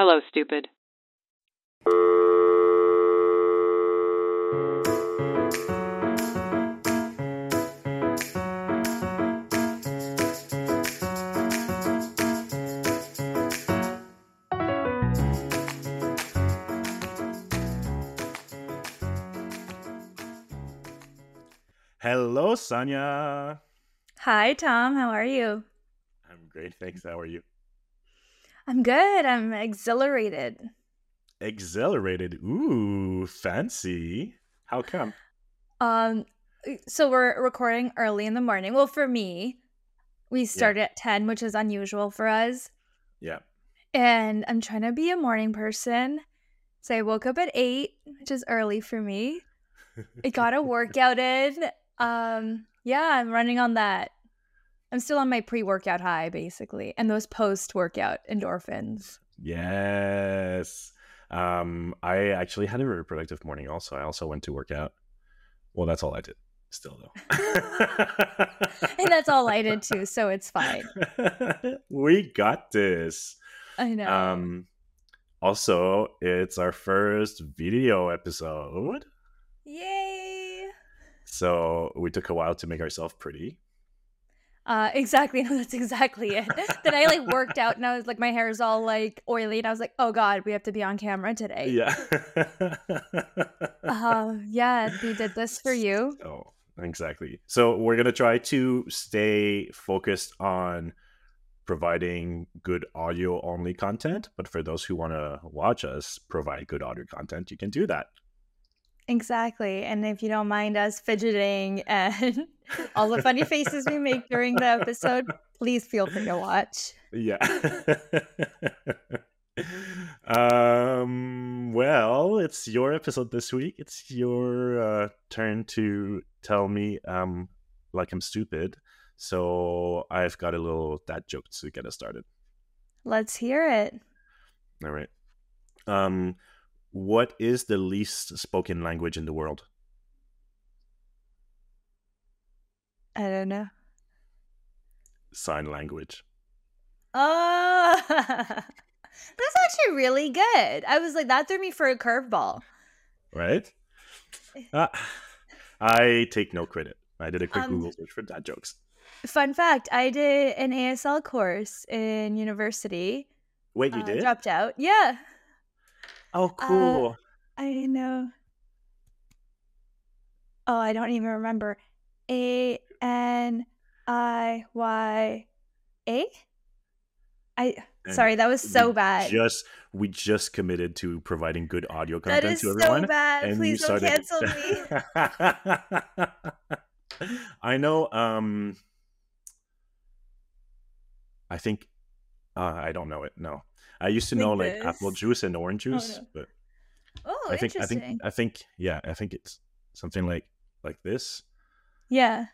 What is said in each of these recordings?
Hello, stupid. Hello, Saniya. Hi, Tom. How are you? I'm great, thanks. How are you? I'm good. I'm exhilarated. Exhilarated. Ooh, fancy. How come? Um, so we're recording early in the morning. Well, for me, we started at 10, which is unusual for us. Yeah. And I'm trying to be a morning person. So I woke up at 8, which is early for me. I got a workout in. Um, yeah, I'm running on that. I'm still on my pre-workout high, basically, and those post-workout endorphins. Yes. Um, I actually had a very productive morning also. I also went to work out. Well, that's all I did. Still though. and that's all I did too, so it's fine. we got this. I know. Um also, it's our first video episode. Yay! So we took a while to make ourselves pretty. Uh, exactly. No, that's exactly it. then I like worked out and I was like, my hair is all like oily, and I was like, oh god, we have to be on camera today. Yeah. uh, yeah, we did this for you. Oh, exactly. So we're gonna try to stay focused on providing good audio only content, but for those who want to watch us provide good audio content, you can do that. Exactly. And if you don't mind us fidgeting and all the funny faces we make during the episode, please feel free to watch. Yeah. um well, it's your episode this week. It's your uh, turn to tell me um like I'm stupid. So I've got a little dad joke to get us started. Let's hear it. All right. Um what is the least spoken language in the world? I don't know. Sign language. Oh, that's actually really good. I was like, that threw me for a curveball. Right? Uh, I take no credit. I did a quick Um, Google search for dad jokes. Fun fact I did an ASL course in university. Wait, you Uh, did? Dropped out. Yeah, oh, cool. I know. Oh, I don't even remember. A N I Y A? I And sorry, that was so bad. Just we just committed to providing good audio content is to everyone. so bad. and Please don't started cancel me. I know um I think uh, I don't know it. No. I used to Like know like this? apple juice and orange Oh, juice, no. but Oh, I think I think I think yeah, I think it's something like like this, yeah.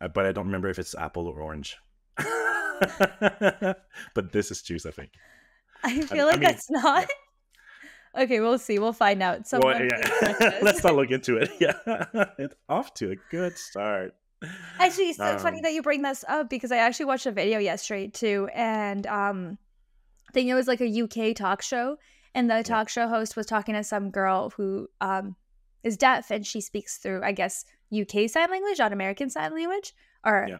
uh, but I don't remember if it's apple or orange. but this is juice, I think. I feel I like mean, that's not. Okay, we'll see. We'll find out. Someone Well, yeah. Let's not look into it. Yeah, it's off to a good start. Actually, it's so funny Um, that you bring this up because I actually watched a video yesterday too, and um, I think it was like a UK talk show, and the talk show host was talking to some girl who um is deaf and she speaks through, I guess, UK sign language, not American sign language, or Yeah.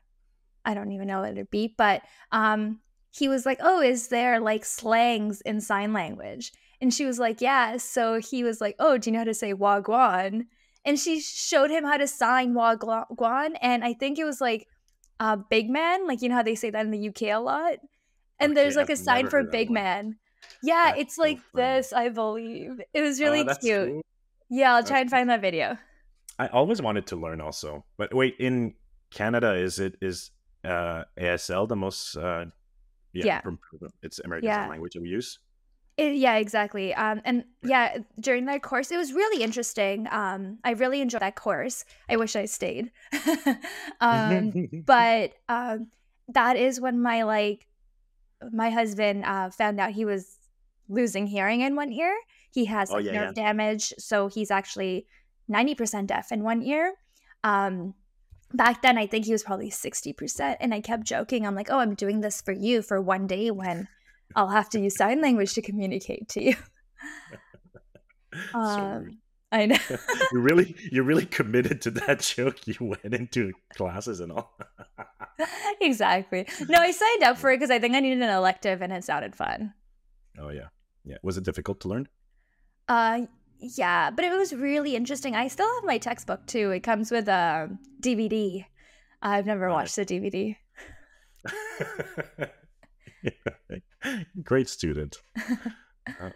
I don't even know what it'd be, but um, he was like, "Oh, is there like slangs in sign language?" And she was like, "Yeah." So he was like, "Oh, do you know how to say wagwan?" And she showed him how to sign wagwan and i think it was like uh big man like you know how they say that in the uk a lot and Okay, there's like I've a sign for big one. man yeah That's it's so like funny. this i believe it was Oh, really that's cute cool. yeah i'll try and find that video I always wanted to learn also. But wait, in Canada, is it is uh, ASL the most? Uh, Yeah. from- it's American Yeah. Sign language we use. It, yeah, exactly. Um, and yeah, during that course, it was really interesting. Um, I really enjoyed that course. I wish I stayed. um, but um, that is when my like my husband uh, found out he was losing hearing in one ear. He has Oh, yeah, nerve damage, so he's actually ninety percent deaf in one ear. Um, back then, I think he was probably sixty percent, and I kept joking. I'm like, "Oh, I'm doing this for you for one day when I'll have to use sign language to communicate to you. Um, I know. you really you really committed to that joke. You went into classes and all. exactly. No, I signed up for it because I think I needed an elective and it sounded fun. oh yeah. Yeah. Was it difficult to learn? Uh, yeah, but it was really interesting. I still have my textbook too. It comes with a DVD. I've never watched the DVD. Great student. Uh,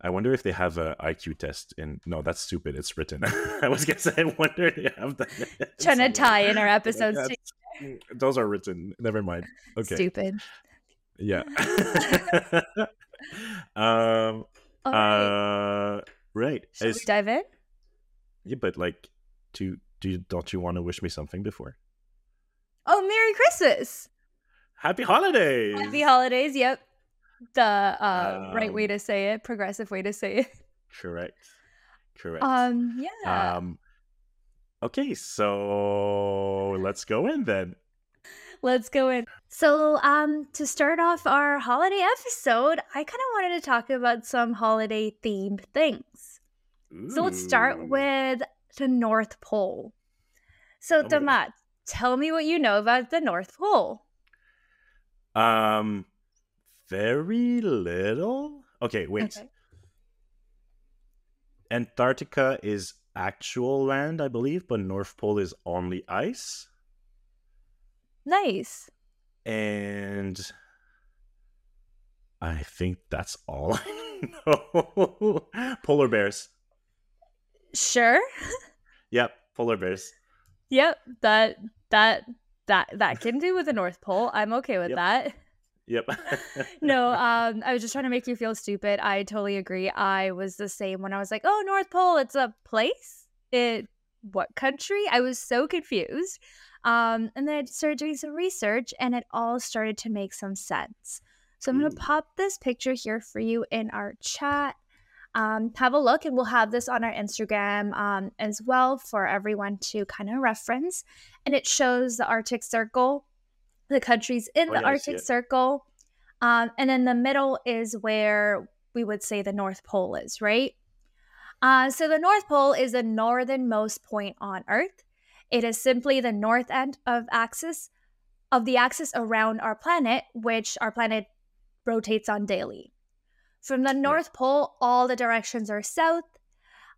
I wonder if they have a IQ test in. No, that's stupid. It's written. I was gonna say. I wonder if they have that. Trying to tie in our episodes. to That's- Those are written. Never mind. Okay. Stupid. Yeah. um. All right. Uh. Right. Should we dive in? yeah, but like, do do you, don't you want to wish me something before? Oh, Merry Christmas! Happy holidays. Happy holidays. Yep. The uh, right way Um, to say it, progressive way to say it. Correct. Correct. Um, yeah. Um. Okay, so let's go in then. Let's go in. So, um, to start off our holiday episode, I kind of wanted to talk about some holiday themed things. So let's start with the North Pole. So, Oh. Damat, tell me what you know about the North Pole. Um very little. Okay, wait. Okay. Antarctica is actual land, I believe, but North Pole is only ice. Nice. And I think that's all I know. polar bears. Sure. Yep, polar bears. Yep. That that that that can do with the North Pole. I'm okay with Yep. that. Yep. no, um, I was just trying to make you feel stupid. I totally agree. I was the same when I was like, "Oh, North Pole, it's a place." It what country? I was so confused. Um, and then I started doing some research, and it all started to make some sense. So I'm gonna pop this picture here for you in our chat. Um, have a look, and we'll have this on our Instagram um, as well for everyone to kind of reference. And it shows the Arctic Circle, the countries in Oh, the yeah, Arctic. Circle, um, and then the middle is where we would say the North Pole is, right? Uh, so the North Pole is the northernmost point on Earth. It is simply the north end of axis of the axis around our planet, which our planet rotates on daily. From the North Pole, all the directions are south.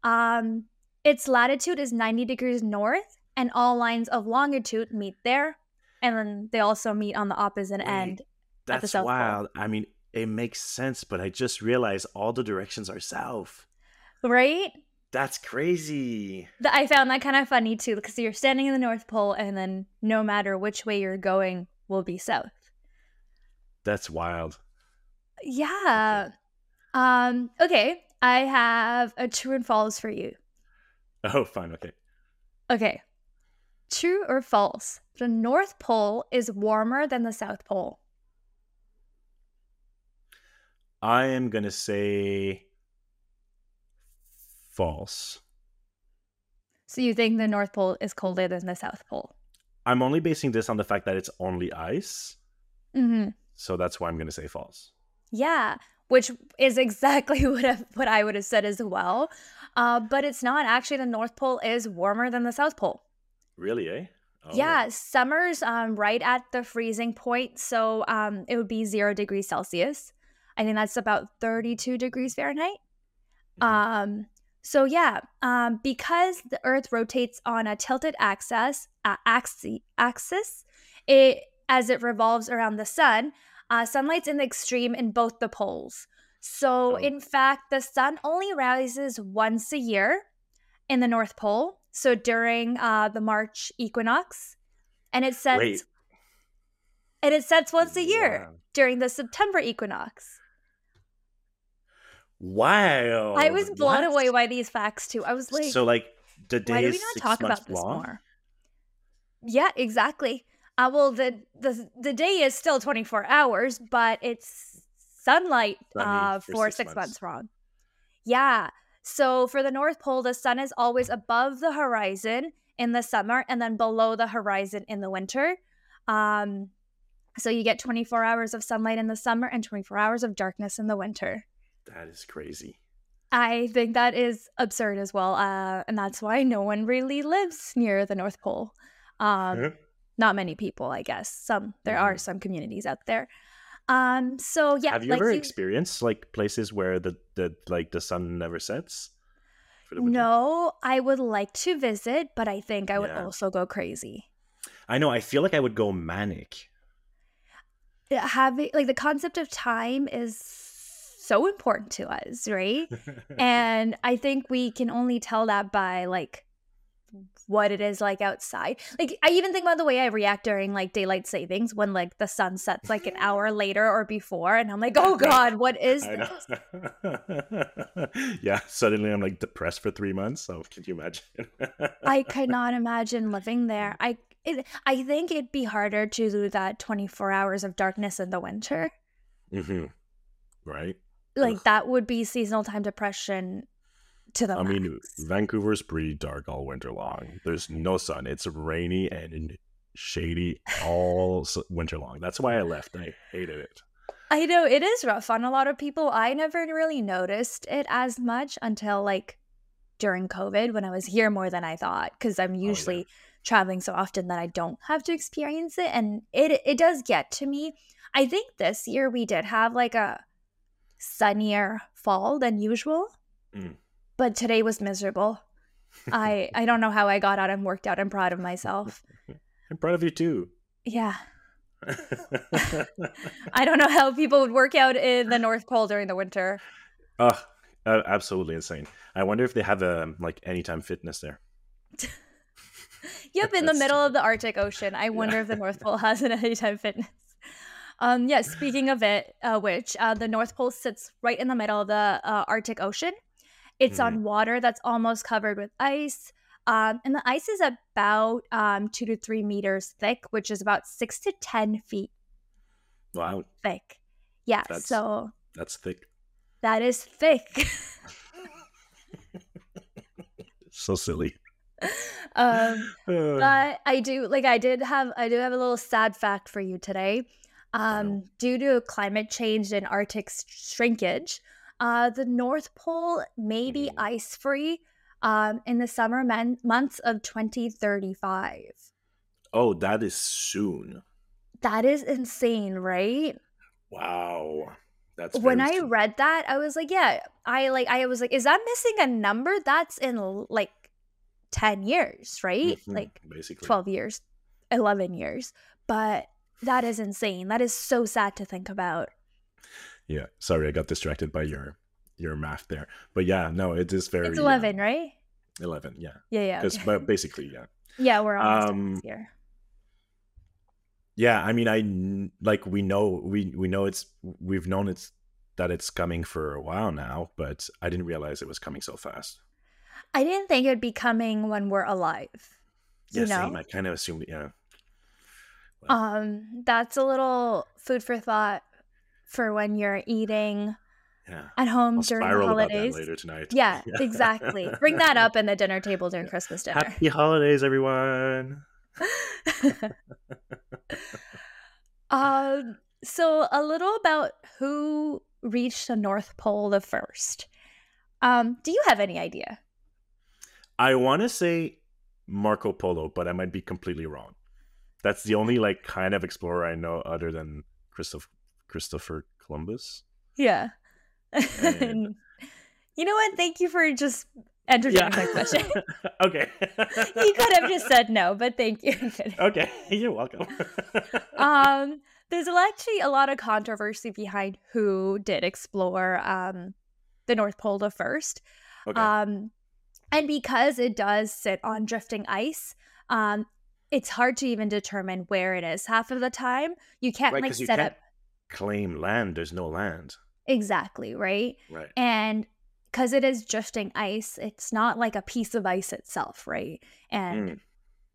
Um, its latitude is 90 degrees north, and all lines of longitude meet there. And then they also meet on the opposite end. the That's South Pole. wild. I mean, it makes sense, but I just realized all the directions are south. Right? That's crazy. I found that kind of funny too, because you're standing in the North Pole, and then no matter which way you're going, will be south. That's wild. Yeah. Um. Okay. I have a true and false for you. Oh, fine. Okay. Okay. True or false? The North Pole is warmer than the South Pole. I am going to say false. So you think the North Pole is colder than the South Pole? I'm only basing this on the fact that it's only ice. Mm-hmm. So that's why I'm going to say false. Yeah, which is exactly what I, what I would have said as well. Uh, but it's not. Actually, the North Pole is warmer than the South Pole. Really, eh? Oh. Yeah, summer's um, right at the freezing point, so um, it would be zero degrees Celsius. I think that's about 32 degrees Fahrenheit. Mhm. Um, so yeah, um, because the Earth rotates on a tilted axis, uh, axi- axis, it as it revolves around the sun, uh, sunlight's in the extreme in both the poles. So Oh. in fact, the sun only rises once a year in the North Pole. So during uh, the March equinox, and it sets Wait. and it sets once a year Wow. during the September equinox. Wow. I was blown What? away by these facts too. I was like, so, like, the day why do we not talk about this long? more? Yeah, exactly. Uh, well, the the the day is still twenty four hours, but it's sunlight uh, for for six six, months. months. wrong. Yeah. So for the North Pole, the sun is always above the horizon in the summer, and then below the horizon in the winter. Um, So you get 24 hours of sunlight in the summer and 24 hours of darkness in the winter. That is crazy. I think that is absurd as well. Uh, and that's why no one really lives near the North Pole. Um, Huh? Not many people, I guess. Some there are Mhm. some communities out there. Um, so yeah, Have you like ever experienced like places where the, the like the sun never sets? for the winter? No, I would like to visit, but I think I would Yeah. also go crazy. I know. I feel like I would go manic. Having like the concept of time is so important to us, right? and I think we can only tell that by like what it is like outside. Like I even think about the way I react during like daylight savings when like the sun sets like an hour later or before and I'm like, "Oh god, what is this?" yeah, suddenly I'm like depressed for three months. So can you imagine? I could not imagine living there. I it, I think it'd be harder to do that 24 hours of darkness in the winter. hmm Right. Like Ugh. that would be seasonal time depression to the I mean, max. Vancouver's pretty dark all winter long. There's no sun. It's rainy and shady all winter long. That's why I left. I hated it. I know it is rough on a lot of people. I never really noticed it as much until like during COVID when I was here more than I thought because I'm yeah. usually traveling so often that I don't have to experience it and it it does get to me. I think this year we did have like a sunnier fall than usual. Mm. But today was miserable. I I don't know how I got out and worked out. I'm proud of myself. I'm proud of you too. Yeah. I don't know how people would work out in the North Pole during the winter. oh, uh, absolutely insane. I wonder if they have a like anytime fitness there. Yep, in the middle of the Arctic Ocean. I wonder Yeah. if the North Pole has an anytime fitness. Um, yeah, speaking of it, uh, which uh, the North Pole sits right in the middle of the uh, Arctic Ocean. It's Mhm. on water that's almost covered with ice. Um, and the ice is about um, two to three meters thick, which is about six to 10 feet Wow, thick. Yeah, That's- so that's thick. that is thick. So silly. um, Uh, but I do like I did have I do have a little sad fact for you today. Um, due to climate change and Arctic shrinkage, uh, the North Pole may be Mhm. ice free um, in the summer men- months of 2035. oh, that is soon. That is insane, right? Wow, that's when I soon. read that, I was like, yeah, I like I was like, is that missing a number? That's in like 10 years, right? Mhm, Like basically 12 years, 11 years. But that is insane. That is so sad to think about. Yeah, sorry, I got distracted by your your math there. But yeah, no, it is very It's uh, 11, right? Eleven, yeah, Yeah, yeah. because okay. but basically, yeah, yeah, we're almost um, year. yeah. I mean, I like we know we we know it's we've known it's that it's coming for a while now, but I didn't realize it was coming so fast. I didn't think it'd be coming when we're alive. Yeah, you know? same. I kind of assumed, yeah. Um, that's a little food for thought for when you're eating Yeah, at home I'll during the spiral about that holidays. later tonight. Yeah, exactly. Bring that up in the dinner table during Christmas dinner. Happy holidays, everyone. um, so a little about who reached the North Pole the first. Um, do you have any idea? I want to say Marco Polo, but I might be completely wrong. That's the only like kind of explorer I know other than Christoph Christopher Columbus. Yeah. And- you know what? Thank you for just entertaining my question. okay. you could have just said no, but thank you. Okay, you're welcome. um, there's actually a lot of controversy behind who did explore um, the North Pole the first. okay. Um, and because it does sit on drifting ice, um, it's hard to even determine where it is half of the time. You can't right, like set up claim land. There's no land. exactly, right? Right. And because it is drifting ice, it's not like a piece of ice itself, right? And Mm.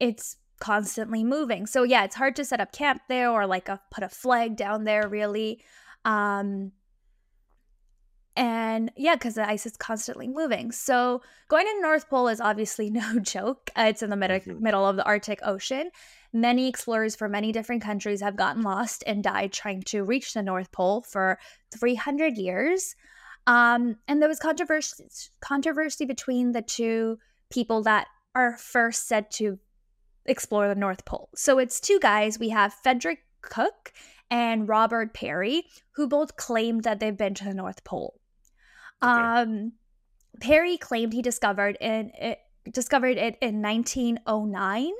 it's constantly moving. So yeah, it's hard to set up camp there or like a, put a flag down there really. Um and yeah, because the ice is constantly moving. So going to the North Pole is obviously no joke. Uh, it's in the mid- Mhm. middle of the Arctic Ocean. Many explorers from many different countries have gotten lost and died trying to reach the North Pole for 300 years. Um, and there was controversy controversy between the two people that are first said to explore the North Pole. So it's two guys. We have Frederick Cook and Robert Peary, who both claimed that they've been to the North Pole. Okay. Um, Peary claimed he discovered in it discovered it in 1909,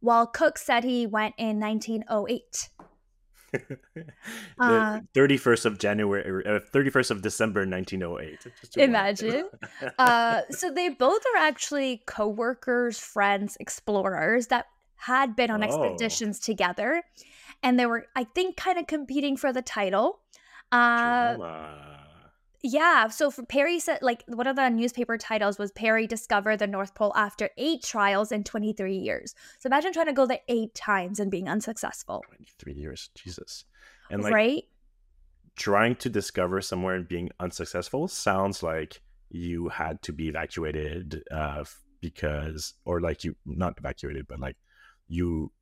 while Cook said he went in 1908. the uh, 31st of January, uh, 31st of December, 1908. Imagine. uh, so they both are actually co-workers, friends, explorers that had been on oh. expeditions together, and they were, I think, kind of competing for the title. Uh, yeah. So for Peary said, like one of the newspaper titles was Peary discovered the North Pole after eight trials in 23 years. So imagine trying to go there eight times and being unsuccessful. 23 years, Jesus. And like, right? Trying to discover somewhere and being unsuccessful sounds like you had to be evacuated uh, because, or like you not evacuated, but like you,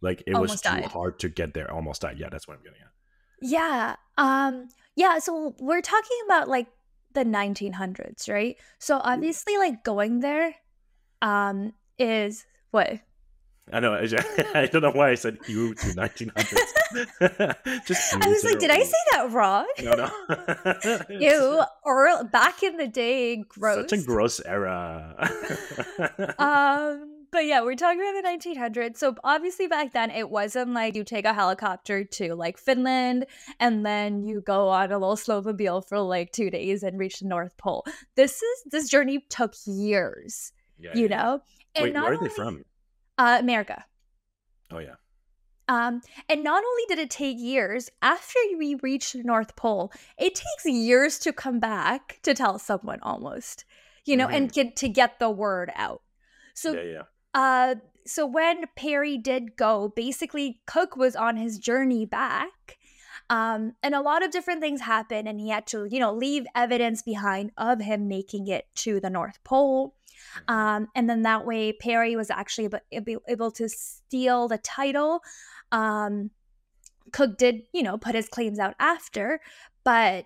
like it almost was too died. hard to get there. Almost died. Yeah, that's what I'm getting at. Yeah. Um yeah, so we're talking about like the 1900s, right? So obviously like going there um is what? I know. I don't know why I said you to 1900s. Just I was like, did I say that wrong? No, no. you or back in the day, gross. Such a gross era. um but yeah, we're talking about the 1900s. So obviously back then it wasn't like you take a helicopter to like Finland and then you go on a little snowmobile for like two days and reach the North Pole. This is this journey took years. Yeah, you yeah. know. And Wait, where are they from? Uh, America. Oh yeah. Um, and not only did it take years, after we reach the North Pole, it takes years to come back to tell someone almost, you know, mm-hmm. and get to get the word out. So yeah, yeah. Uh, so when Peary did go, basically Cook was on his journey back. Um, and a lot of different things happened, and he had to, you know, leave evidence behind of him making it to the North Pole. Mm-hmm. Um, and then that way, Peary was actually able, able to steal the title. Um, Cook did, you know, put his claims out after, but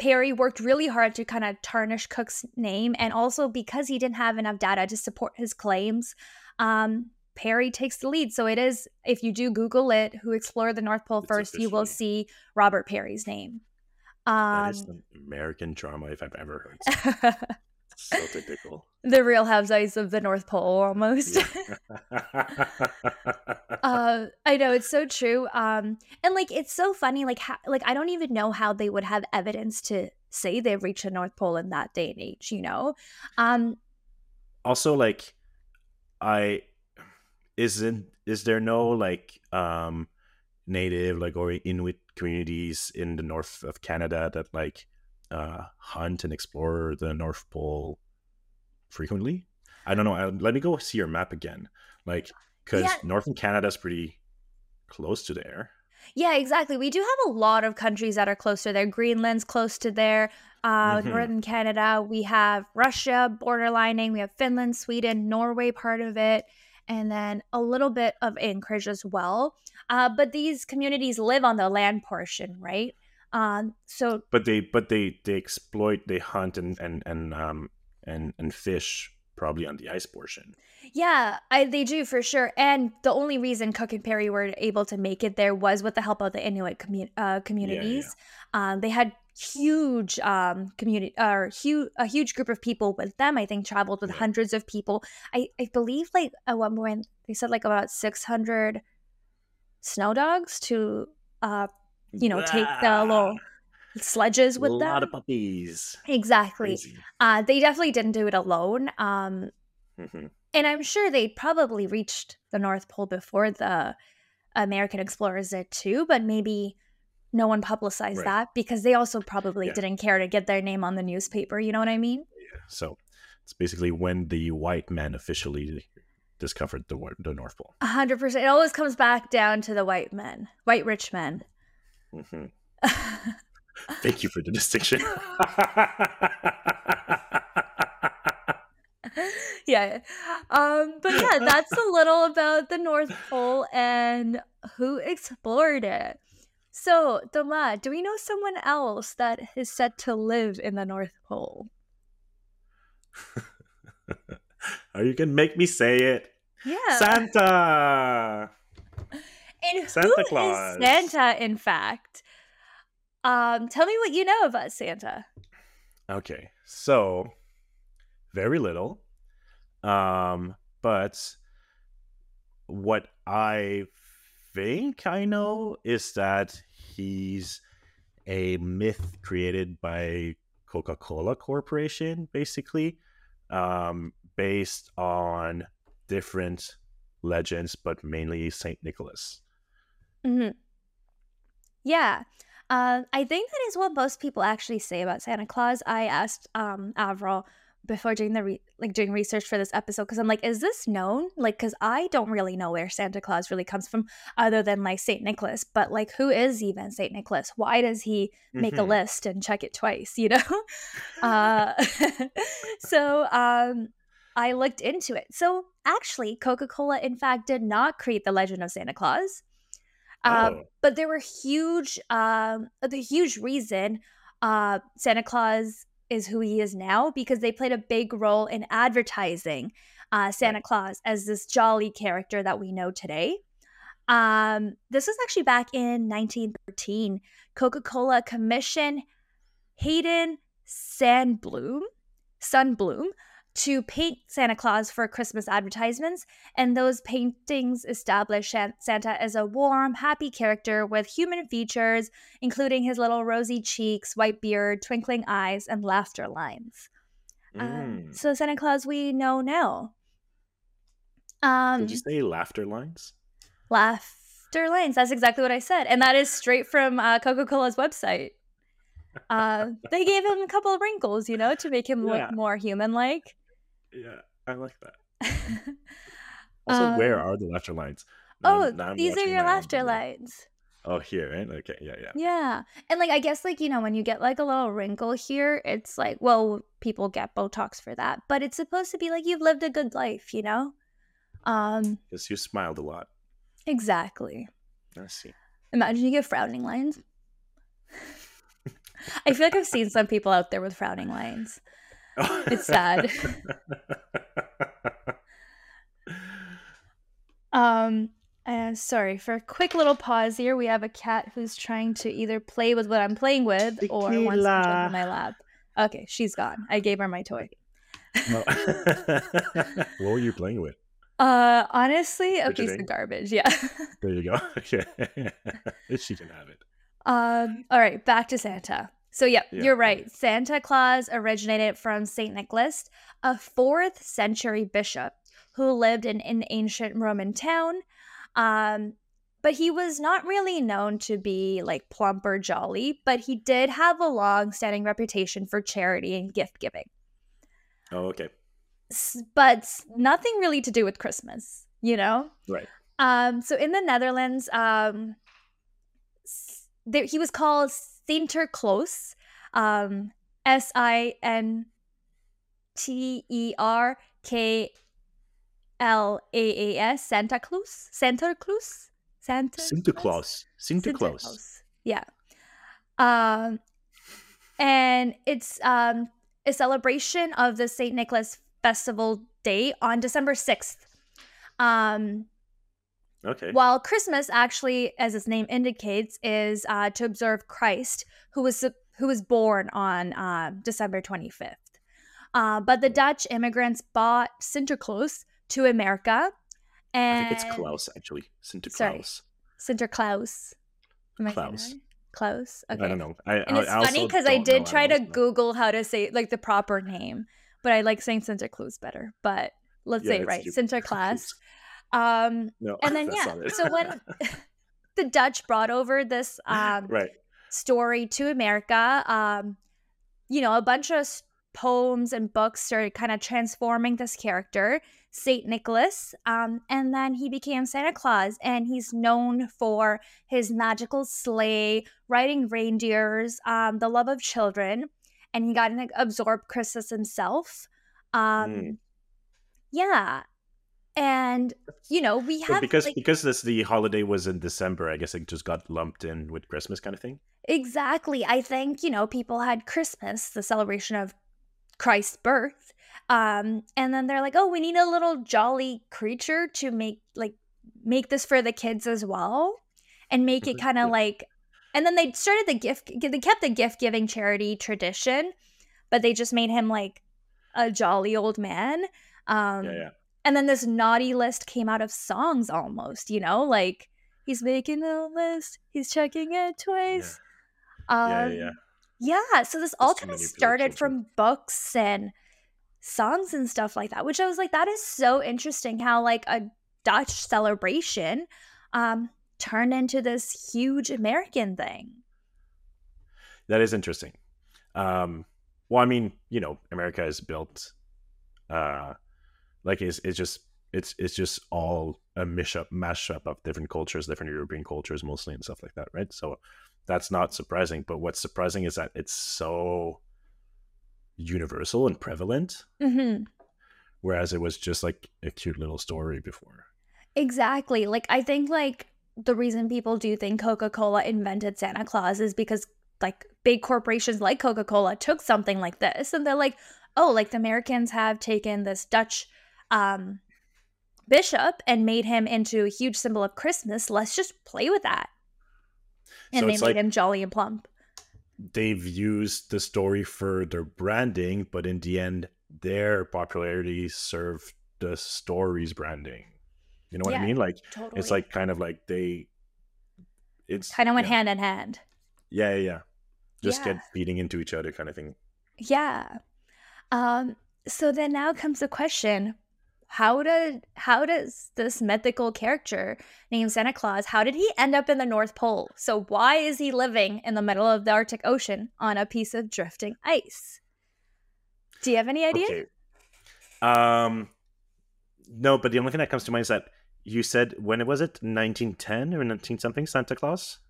Peary worked really hard to kind of tarnish Cook's name, and also because he didn't have enough data to support his claims, um, Peary takes the lead. So it is, if you do Google it, who explored the North Pole it's first, you will see Robert Peary's name. Um, that is um, American drama if I've ever heard. so typical. The Real Housewives of the North Pole, almost. uh, I know it's so true. Um, and like it's so funny. Like, like I don't even know how they would have evidence to say they've reached the North Pole in that day and age. You know. Um. Also, like, I isn't is there no like um native like or Inuit communities in the north of Canada that like uh, hunt and explore the North Pole frequently. I don't know. I, let me go see your map again, like because yeah. Northern Canada is pretty close to there. Yeah, exactly. We do have a lot of countries that are close to there. Greenland's close to there. Uh, mm-hmm. Northern Canada, we have Russia borderlining. We have Finland, Sweden, Norway, part of it, and then a little bit of Anchorage as well. Uh, but these communities live on the land portion, right? Um, so, but they but they they exploit, they hunt and and and um and and fish probably on the ice portion. Yeah, I, they do for sure. And the only reason Cook and Peary were able to make it there was with the help of the Inuit commu- uh, communities. Yeah, yeah. Um, they had huge um, community or uh, huge a huge group of people with them. I think traveled with yeah. hundreds of people. I I believe like at one point they said like about six hundred snow dogs to uh you know, take the little sledges with them. A lot of puppies. Exactly. Uh, they definitely didn't do it alone. Um, mm-hmm. And I'm sure they probably reached the North Pole before the American explorers did too, but maybe no one publicized right. that because they also probably yeah. didn't care to get their name on the newspaper. You know what I mean? Yeah. So it's basically when the white men officially discovered the the North Pole. A hundred percent. It always comes back down to the white men, white rich men. Mm-hmm. Thank you for the distinction. yeah. Um, but yeah, that's a little about the North Pole and who explored it. So, Doma, do we know someone else that is said to live in the North Pole? Are you gonna make me say it? Yeah. Santa. And Santa who is Claus. Santa, in fact? Um, tell me what you know about Santa. Okay, so very little, um, but what I think I know is that he's a myth created by Coca Cola Corporation, basically, um, based on different legends, but mainly Saint Nicholas. Hmm Yeah. Uh, I think that is what most people actually say about Santa Claus. I asked um, Avril before doing the re- like doing research for this episode because I'm like, is this known? Like, because I don't really know where Santa Claus really comes from, other than like Saint Nicholas. But like, who is even Saint Nicholas? Why does he make a Mhm. list and check it twice? You know. uh, so um, I looked into it. So actually, Coca Cola, in fact, did not create the legend of Santa Claus. Um, Oh. but there were huge, um, the huge reason uh, Santa Claus is who he is now because they played a big role in advertising uh, Santa Right. Claus as this jolly character that we know today. Um, this was actually back in 1913. Coca Cola commissioned Hayden Sandbloom, Sundblom, to paint Santa Claus for Christmas advertisements, and those paintings establish Santa as a warm, happy character with human features, including his little rosy cheeks, white beard, twinkling eyes, and laughter lines. Um, Mm. so Santa Claus we know now. Um, Did you say laughter lines? laughter lines. That's exactly what I said, and that is straight from uh, Coca Cola's website. Uh, they gave him a couple of wrinkles, you know, to make him Yeah. look more human-like. Yeah, I like that. Also, where are the laughter lines? Now Um, oh, now these are your laughter lines. Oh, here, right? Okay, yeah, yeah. Yeah. And like I guess like you know when you get like a little wrinkle here, it's like well, people get botox for that, but it's supposed to be like you've lived a good life, you know? Um Because you smiled a lot. exactly. I see. Imagine you get frowning lines. I feel like I've seen some people out there with frowning lines. It's sad. Um uh, sorry, for a quick little pause here, we have a cat who's trying to either play with what I'm playing with or wants to jump in my lap. Okay, she's gone. I gave her my toy. No. what were you playing with? Uh, honestly, a piece of garbage. Yeah. There you go. Okay. she can have it. um. All right, back to Santa. So yeah, Yeah. you're right. Santa Claus originated from Saint Nicholas, a fourth century bishop who lived in an ancient Roman town. Um, but he was not really known to be like plump or jolly, but he did have a long-standing reputation for charity and gift giving. Oh, okay. s- but nothing really to do with Christmas, you know? Right. Um, so in the Netherlands, um, there, he was called Sinterklaas, um, S I N T E R K L A A S, Santa Claus, Santa Claus, Santa Santa Claus. Santa Claus. Claus. Yeah. Um, and it's um a celebration of the Saint Nicholas Festival Day on December sixth. Um, Okay. while Christmas actually, as its name indicates, is uh, to observe Christ, who was who was born on uh, December twenty fifth. Uh, but the Dutch immigrants brought Sinterklaas to America, and I think it's Klaus, actually. Sinterklaas. Sorry. Sinterklaas. Am I Klaus. Klaus. Okay. I don't know. I, And I, it's I funny because I did know try to but- Google how to say like the proper name, but I like saying Sinterklaas better. But let's Yeah, say it right. Sinterklaas. Um, No, and then yeah, so when the Dutch brought over this um, right. story to America, um, you know, a bunch of poems and books started kind of transforming this character, Saint Nicholas, um, and then he became Santa Claus, and he's known for his magical sleigh, riding reindeers, um, the love of children, and he got to absorb Christmas himself. Um, Mm. Yeah. And you know, we have because like because this the holiday was in December, I guess it just got lumped in with Christmas kind of thing. exactly. I think, you know, people had Christmas, the celebration of Christ's birth. Um, and then they're like, oh, we need a little jolly creature to make like make this for the kids as well. And make it Mhm, kind of yeah. like and then they started the gift they kept the gift giving charity tradition, but they just made him like a jolly old man. Um Yeah, yeah. And then this naughty list came out of songs almost, you know, like he's making a list, he's checking it twice. Yeah, Um, yeah, yeah. yeah, so this all kind of started from books and songs and stuff like that, which I was like, that is so interesting how like a Dutch celebration um turned into this huge American thing. That is interesting. Um, well, I mean, you know, America is built, uh, like it's it's just it's it's just all a mashup mashup of different cultures, different European cultures, mostly and stuff like that, right? So that's not surprising. But what's surprising is that it's so universal and prevalent, hmm whereas it was just like a cute little story before. Exactly. Like I think like the reason people do think Coca-Cola invented Santa Claus is because like big corporations like Coca-Cola took something like this and they're like, "Oh, like the Americans have taken this Dutch um bishop and made him into a huge symbol of Christmas. Let's just play with that." And So they made like- him jolly and plump. they've used the story for their branding, but in the end, their popularity served the story's branding. You know what Yeah, I mean? Like Totally. it's like kind of like they, it's kind of went yeah, hand in hand. Yeah, yeah, yeah. Just Yeah. get feeding into each other, kind of thing. Yeah. Um so then now comes the question how did how does this mythical character named Santa Claus how did he end up in the North Pole? So why is he living in the middle of the Arctic Ocean on a piece of drifting ice? Do you have any idea? Okay. Um, no, but the only thing that comes to mind is that you said when was it 1910 or 19 something Santa Claus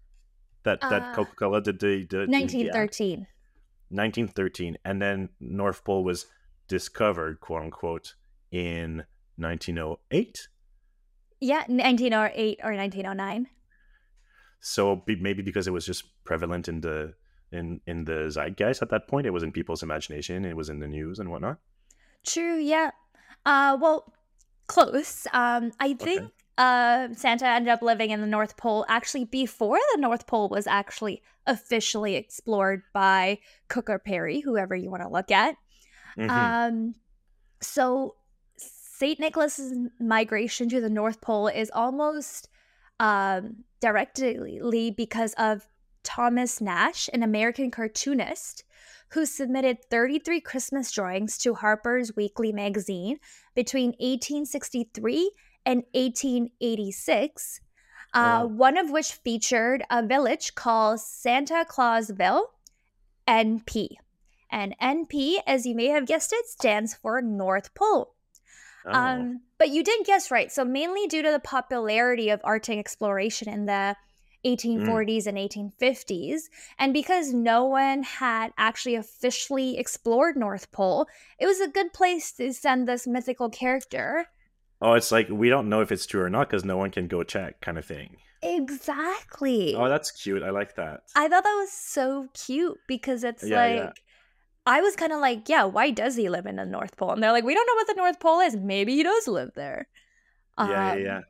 that that Uh, Coca Cola did the, the the ad? 1913. 1913 and then north pole was discovered quote unquote in 1908 Yeah, 1908 or 1909. so maybe because it was just prevalent in the in in the zeitgeist at that point it was in people's imagination it was in the news and whatnot True, yeah. Uh well, close. Um I think Okay. uh Santa ended up living in the North Pole actually before the North Pole was actually officially explored by Cook or Peary, whoever you want to look at. Mhm. Um so St. Nicholas's migration to the North Pole is almost um directly because of Thomas Nast, an American cartoonist who submitted 33 Christmas drawings to Harper's Weekly magazine between 1863 and 1886, uh, Oh. one of which featured a village called Santa Clausville, NP. And NP, as you may have guessed it, stands for North Pole. Oh. Um, but you did guess right. So mainly due to the popularity of Arctic exploration in the 1840s and 1850s, and because no one had actually officially explored North Pole, it was a good place to send this mythical character. oh it's like we don't know if it's true or not because no one can go check kind of thing Exactly. oh that's cute i like that I thought that was so cute because it's Yeah, like yeah. I was kind of like, yeah, why does he live in the North Pole? And they're like, we don't know what the North Pole is. Maybe he does live there. yeah yeah Um, yeah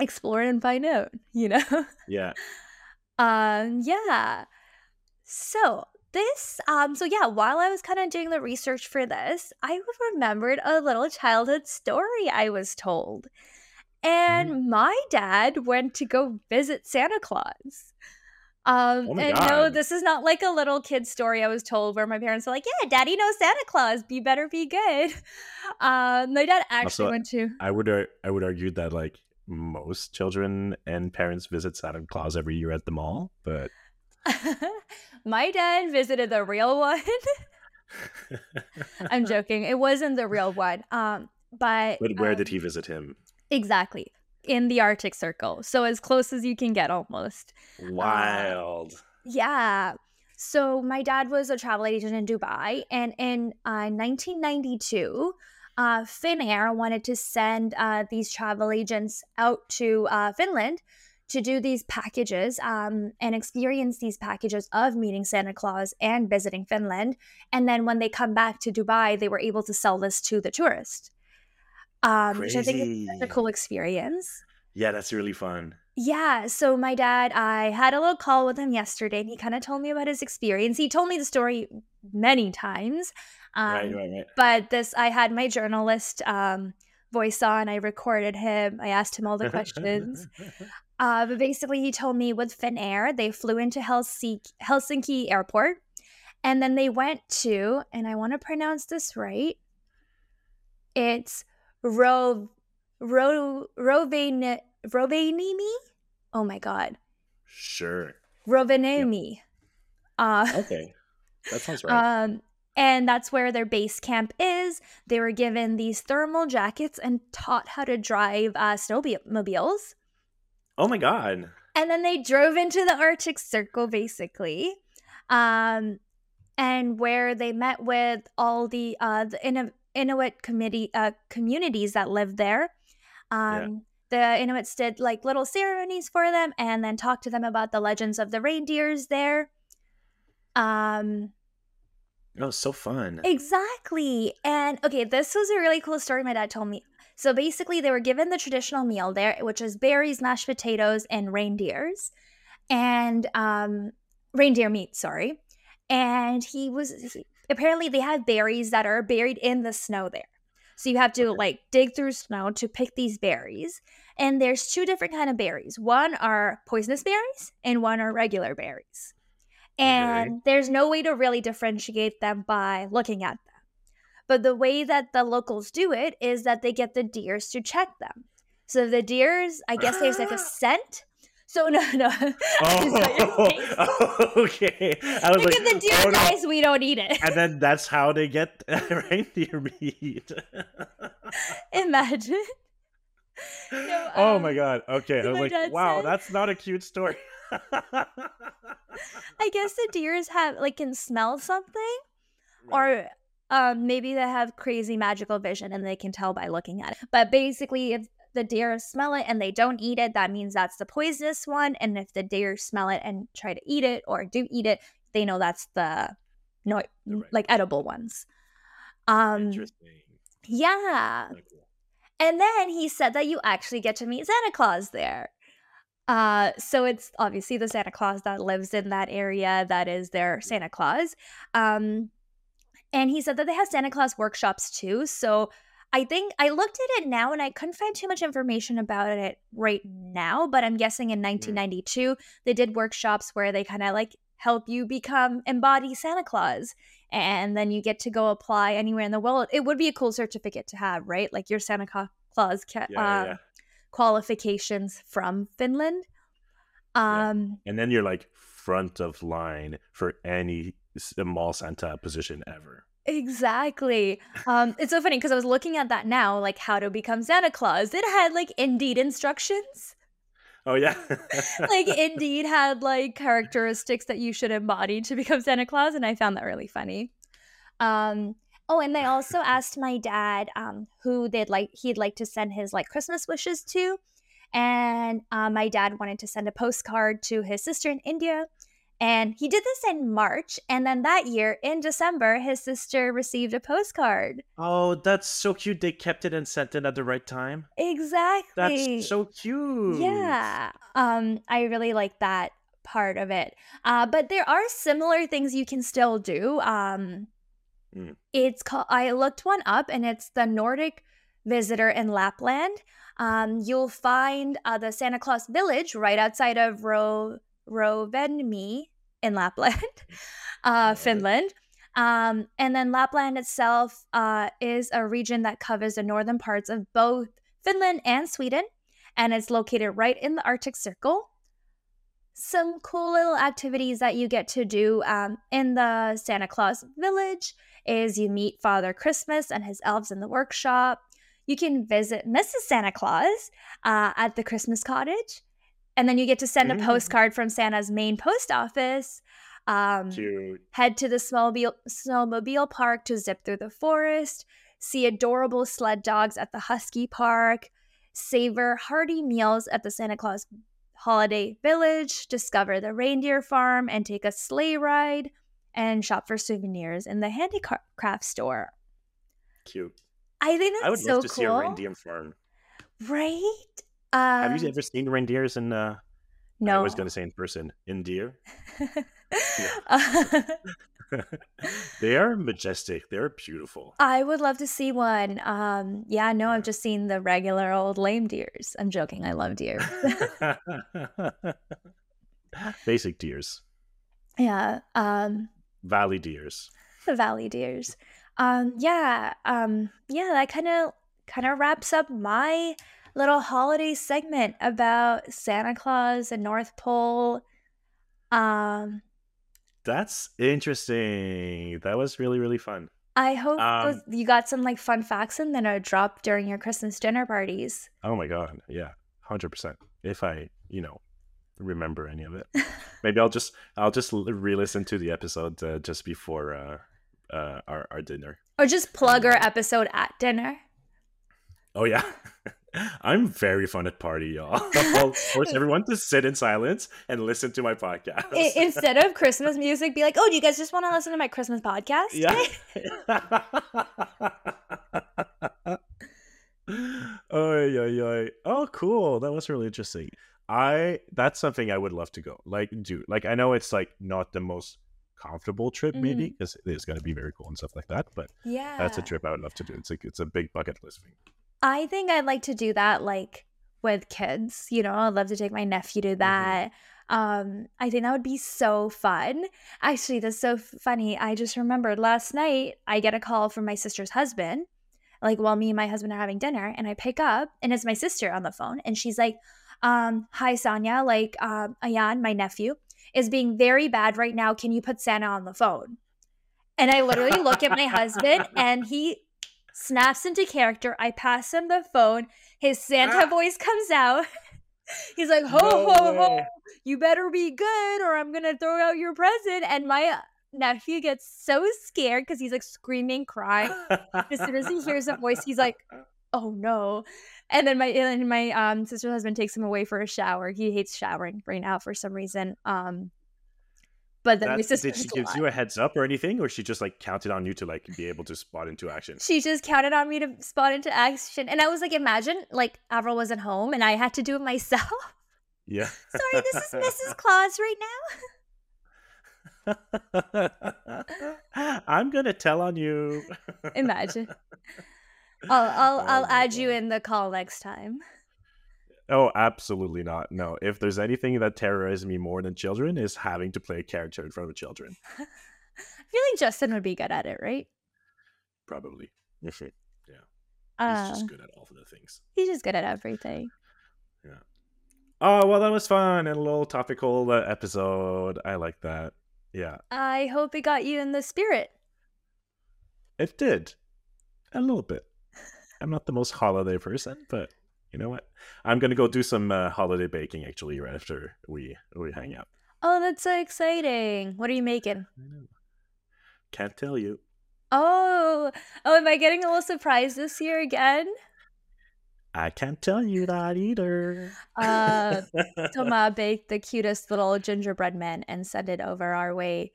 Explore and find out, you know? yeah um, yeah. So this, um, so yeah, while I was kind of doing the research for this, I remembered a little childhood story I was told. And Mm-hmm. my dad went to go visit Santa Claus. Um, Oh and no, this is not like a little kid story I was told where my parents were like, "Yeah, Daddy knows Santa Claus. You better be good." Um, my dad actually Also, went to. i would i would argue that like most children and parents visit santa claus every year at the mall but my dad visited the real one. I'm joking. It wasn't the real one. Um, but but where um, did he visit him exactly in the Arctic Circle? So as close as you can get, almost. wild Yeah. So my dad was a travel agent in Dubai, and in uh, 1992, uh, Finnair wanted to send uh, these travel agents out to uh, Finland to do these packages um, and experience these packages of meeting Santa Claus and visiting Finland. And then when they come back to Dubai, they were able to sell this to the tourist, um, which I think is such a cool experience. Yeah, that's really fun. Yeah. So my dad, I had a little call with him yesterday, and he kind of told me about his experience. He told me the story many times. Um, right, right, right. But this, I had my journalist um, voice on. I recorded him. I asked him all the questions. uh, but basically, he told me with Finnair, they flew into Helsinki, Helsinki Airport, and then they went to, and I want to pronounce this right. It's Ro, Ro, Rovene, Rovaniemi. Oh my god. Sure. Rovaniemi. Yep. Uh, okay, that sounds right. Um, and that's where their base camp is. They were given these thermal jackets and taught how to drive uh, snowmobiles. Oh my god! And then they drove into the Arctic Circle, basically, um, and where they met with all the uh, the Inuit committee uh, communities that lived there. Um, yeah. The Inuits did like little ceremonies for them, and then talked to them about the legends of the reindeers there. Um, Oh, so fun. Exactly. And okay, this was a really cool story my dad told me. So basically, they were given the traditional meal there, which is berries, mashed potatoes, and reindeers, and um, reindeer meat. Sorry. And he was apparently they have berries that are buried in the snow there. So you have to okay. like dig through snow to pick these berries. And there's two different kind of berries. One are poisonous berries, and one are regular berries. And okay. there's no way to really differentiate them by looking at them. But the way that the locals do it is that they get the deers to check them. So the deers, I guess there's like a scent. So no, no. Oh, okay. I was like, like the deer oh, guys, no. we don't eat it. And then that's how they get reindeer meat. Imagine. No, oh um, my god. Okay. I was like, wow, said, that's not a cute story. I guess the deers have like can smell something, right. or um, maybe they have crazy magical vision and they can tell by looking at it. But basically, if the deer smell it and they don't eat it, that means that's the poisonous one. And if the deer smell it and try to eat it or do eat it, they know that's the no right. like edible ones. Um, Interesting. Yeah. And then he said that you actually get to meet Santa Claus there. Uh, so it's obviously the Santa Claus that lives in that area that is their Santa Claus. Um, and he said that they have Santa Claus workshops too. So I think I looked at it now and I couldn't find too much information about it right now, but I'm guessing in 1992 mm. they did workshops where they kind of like help you become embody Santa Claus and then you get to go apply anywhere in the world. It would be a cool certificate to have, right? Like your Santa Claus ca- yeah, uh, yeah qualifications from Finland. Um, yeah. And then you're like front of line for any mall Santa position ever. Exactly. Um, it's so funny because I was looking at that now, like how to become Santa Claus. It had like Indeed instructions. Oh yeah. like Indeed had like characteristics that you should embody to become Santa Claus, and I found that really funny. Um, Oh, and they also asked my dad um, who they'd like he'd like to send his like Christmas wishes to, and uh, my dad wanted to send a postcard to his sister in India, and he did this in March, and then that year in December, his sister received a postcard. Oh, that's so cute! They kept it and sent it at the right time. Exactly. That's so cute. Yeah. Um, I really like that part of it. Uh, but there are similar things you can still do. Um, Mm. It's called. I looked one up, and it's the Nordic Visitor in Lapland. Um, you'll find uh, the Santa Claus Village right outside of Ro- Rovaniemi in Lapland, uh, Finland. Um, and then Lapland itself uh, is a region that covers the northern parts of both Finland and Sweden, and it's located right in the Arctic Circle. Some cool little activities that you get to do um, in the Santa Claus Village is you meet Father Christmas and his elves in the workshop. You can visit Mrs. Santa Claus uh, at the Christmas cottage. And then you get to send mm. a postcard from Santa's main post office. Um, head to the snowmobile, snowmobile park to zip through the forest. see adorable sled dogs at the Husky Park, savor hearty meals at the Santa Claus Holiday Village, discover the reindeer farm, and take a sleigh ride and shop for souvenirs in the handicraft store. Cute. I think that's so cool. I would so love to cool. see a reindeer farm. Right? Um, Have you ever seen reindeers in? Uh, No. I was going to say in person. In deer, they are majestic. They're beautiful. I would love to see one. Um, yeah, no, I've just seen the regular old lame deers. I'm joking. I love deer. Basic deers, yeah. Um, valley deers. the valley deers. Um, yeah. Um, yeah, that kind of kind of wraps up my little holiday segment about Santa Claus and North Pole. Um, That's interesting. That was really really fun. I hope Um, those- you got some like fun facts in there to drop during your Christmas dinner parties. Oh my god, yeah, hundred percent. If I, you know, remember any of it, maybe I'll just I'll just re-listen to the episode uh, just before uh, uh, our our dinner. Or just plug our episode at dinner. Oh yeah, I'm very fun at party, y'all. I'll force everyone to sit in silence and listen to my podcast. I- instead of Christmas music, be like, "Oh, do you guys just want to listen to my Christmas podcast?" yeah. oh yeah, yeah. Oh, cool. That was really interesting. I that's something I would love to go. Like do. Like I know it's like not the most comfortable trip, maybe mm-hmm. because it is going to be very cool and stuff like that. But yeah. that's a trip I would love to do. It's like it's a big bucket list thing. I think I'd like to do that, like with kids. You know, I'd love to take my nephew to that. Um, I think that would be so fun. Actually, that's so funny. I just remembered last night I get a call from my sister's husband, like while me and my husband are having dinner, and I pick up and it's my sister on the phone, and she's like, um, hi Saniya, like um Ayan, my nephew, is being very bad right now. Can you put Santa on the phone? And I literally look at my husband and he snaps into character. I pass him the phone. His Santa Ah. voice comes out. He's like, ho, No ho, ho, you better be good or I'm going to throw out your present. And my nephew gets so scared because he's like screaming, crying. As soon as he hears that voice, he's like, oh no. And then my and my um sister's husband takes him away for a shower. He hates showering right now for some reason. Um but then my sister did she give you a heads up or anything, or she just like counted on you to like be able to spot into action? she just counted on me to spot into action. And I was like, imagine like Avril wasn't home and I had to do it myself. Yeah. Sorry, this is Mrs. Claus right now. I'm gonna tell on you. Imagine. I'll I'll Oh I'll add you in the call next time. Oh, absolutely not. No. If there's anything that terrorizes me more than children, is having to play a character in front of children. I feel like Justin would be good at it, right? Probably. Mhm. He's Uh, just good at all of the things. he's just good at everything. Yeah. Oh well, that was fun and a little topical uh, episode. I like that. Yeah, I hope it got you in the spirit. it did a little bit. I'm not the most holiday person, but you know what? I'm gonna go do some uh, holiday baking actually right after we we hang out. Oh, that's so exciting. What are you making? I know. Can't tell you. Oh, oh, am I getting a little surprised this year again? I can't tell you that either. Uh, Toma baked the cutest little gingerbread men and sent it over our way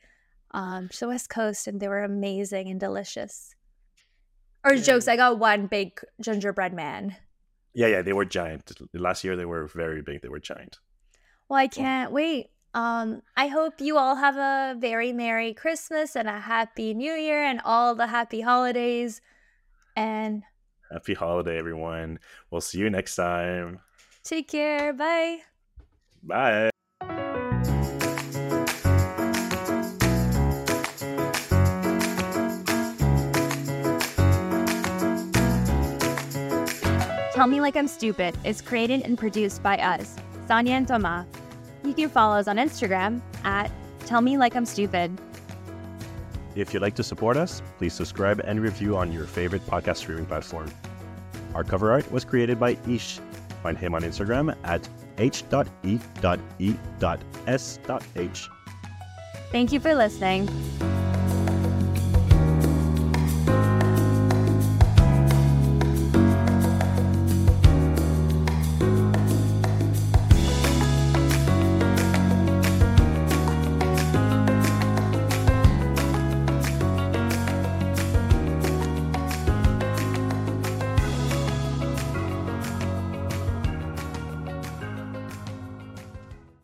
um, to the West Coast, and they were amazing and delicious. Or jokes, I got one big gingerbread man. Yeah, yeah, they were giant. Last year they were very big. They were giant. Well, I can't wait. Um, I hope you all have a very Merry Christmas and a Happy New Year and all the happy holidays. And Happy holiday, everyone. We'll see you next time. take care. Bye. Bye. Tell Me Like I'm Stupid is created and produced by us, Saniya and Toma. You can follow us on Instagram at Tell Me Like I'm Stupid. If you'd like to support us, please subscribe and review on your favorite podcast streaming platform. Our cover art was created by Heesh. Find him on Instagram at h.e.e.s.h. Thank you for listening.